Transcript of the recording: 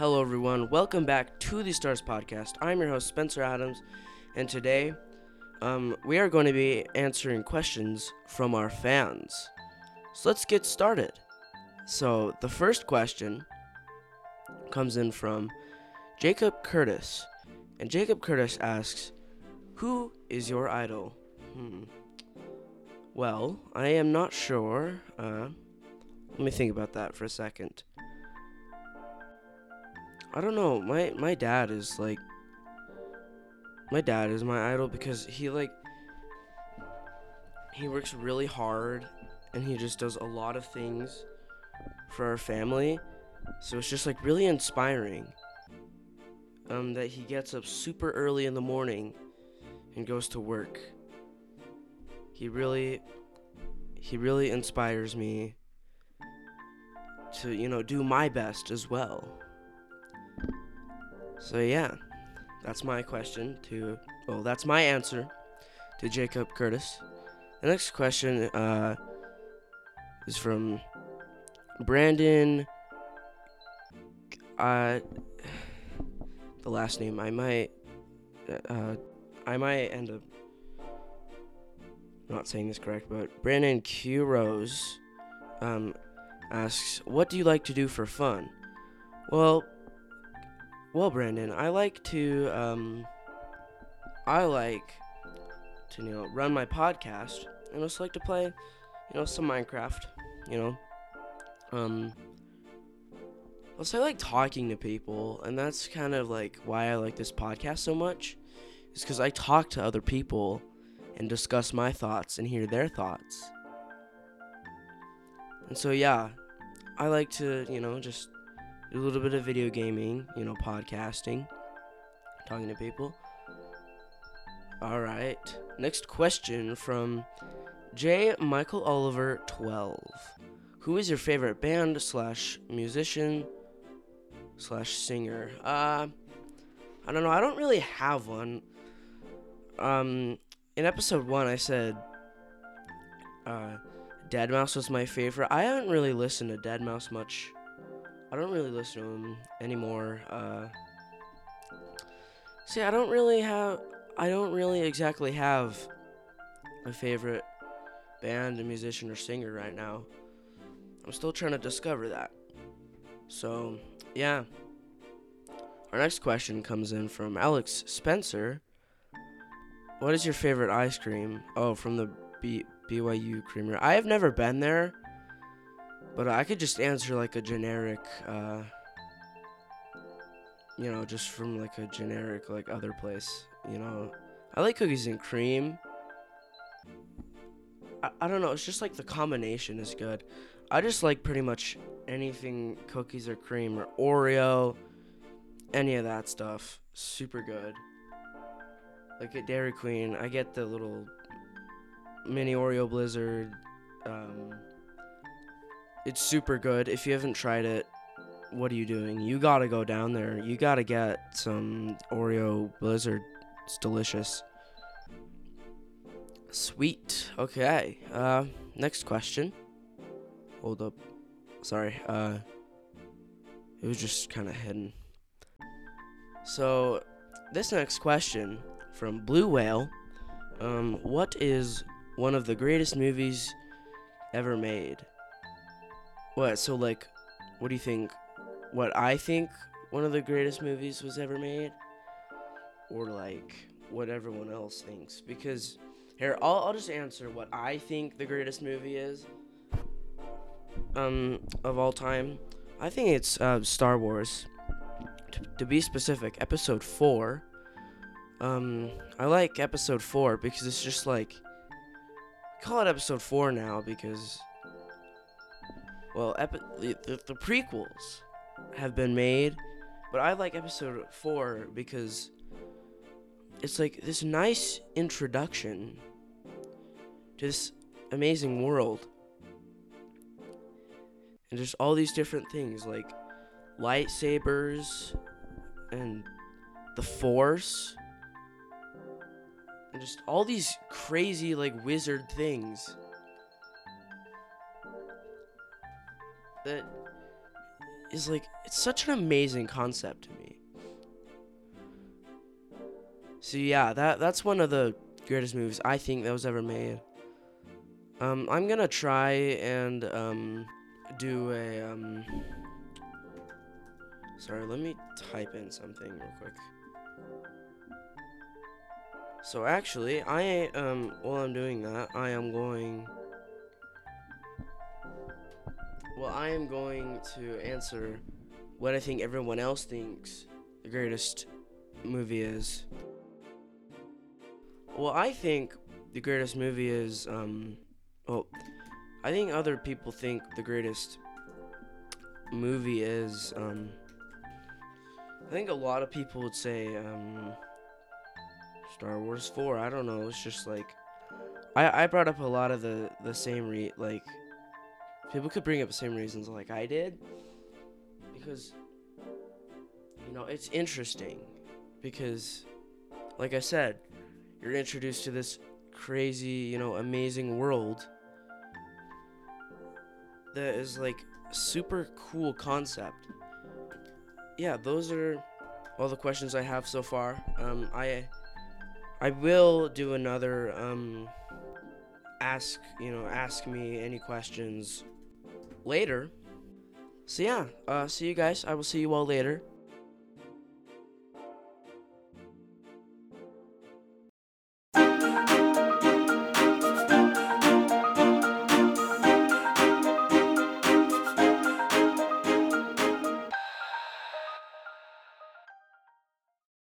Hello, everyone. Welcome back to the Stars Podcast. I'm your host, Spencer Adams, and today um, we are going to be answering questions from our fans. So let's get started. So, the first question comes in from Jacob Curtis, and Jacob Curtis asks, Who is your idol? Hmm. Well, I am not sure. Uh, let me think about that for a second. I don't know. My my dad is like my dad is my idol because he like he works really hard and he just does a lot of things for our family. So it's just like really inspiring. Um that he gets up super early in the morning and goes to work. He really he really inspires me to, you know, do my best as well. So yeah, that's my question to. Well, that's my answer to Jacob Curtis. The next question uh, is from Brandon. Uh, the last name I might. Uh, I might end up not saying this correct, but Brandon Q Rose um, asks, "What do you like to do for fun?" Well, well, Brandon, I like to um, I like to you know run my podcast and also like to play you know some Minecraft, you know. Um also I like talking to people and that's kind of like why I like this podcast so much is cuz I talk to other people and discuss my thoughts and hear their thoughts. And so yeah, I like to, you know, just a little bit of video gaming, you know, podcasting, talking to people. All right. Next question from J. Michael Oliver 12. Who is your favorite band slash musician slash singer? Uh, I don't know. I don't really have one. Um, in episode one, I said uh, Deadmau5 was my favorite. I haven't really listened to Deadmau5 much I don't really listen to them anymore. Uh, see, I don't really have. I don't really exactly have a favorite band, a musician, or singer right now. I'm still trying to discover that. So, yeah. Our next question comes in from Alex Spencer. What is your favorite ice cream? Oh, from the B- BYU Creamery. I have never been there. But I could just answer like a generic, uh, you know, just from like a generic like other place. You know, I like cookies and cream. I, I don't know. It's just like the combination is good. I just like pretty much anything cookies or cream or Oreo, any of that stuff. Super good. Like at Dairy Queen, I get the little mini Oreo Blizzard. Um, it's super good. If you haven't tried it, what are you doing? You gotta go down there. You gotta get some Oreo Blizzard. It's delicious. Sweet. Okay. Uh, next question. Hold up. Sorry. Uh, it was just kind of hidden. So, this next question from Blue Whale. Um, what is one of the greatest movies ever made? What? So like, what do you think? What I think one of the greatest movies was ever made, or like what everyone else thinks? Because here, I'll I'll just answer what I think the greatest movie is. Um, of all time, I think it's uh, Star Wars. To, to be specific, Episode Four. Um, I like Episode Four because it's just like call it Episode Four now because well, epi- the, the, the prequels have been made, but I like episode 4 because it's like this nice introduction to this amazing world. And just all these different things like lightsabers and the force and just all these crazy like wizard things. Is like it's such an amazing concept to me. So yeah, that that's one of the greatest movies I think that was ever made. Um, I'm gonna try and um, do a um. Sorry, let me type in something real quick. So actually, I um while I'm doing that, I am going. Well, I am going to answer what I think everyone else thinks the greatest movie is. Well, I think the greatest movie is um well, I think other people think the greatest movie is um I think a lot of people would say um Star Wars 4. I don't know. It's just like I I brought up a lot of the the same re like people could bring up the same reasons like I did because you know, it's interesting because like I said, you're introduced to this crazy, you know, amazing world that is like super cool concept. Yeah, those are all the questions I have so far. Um, I I will do another um, ask you know ask me any questions later. So yeah, uh, see you guys. I will see you all later.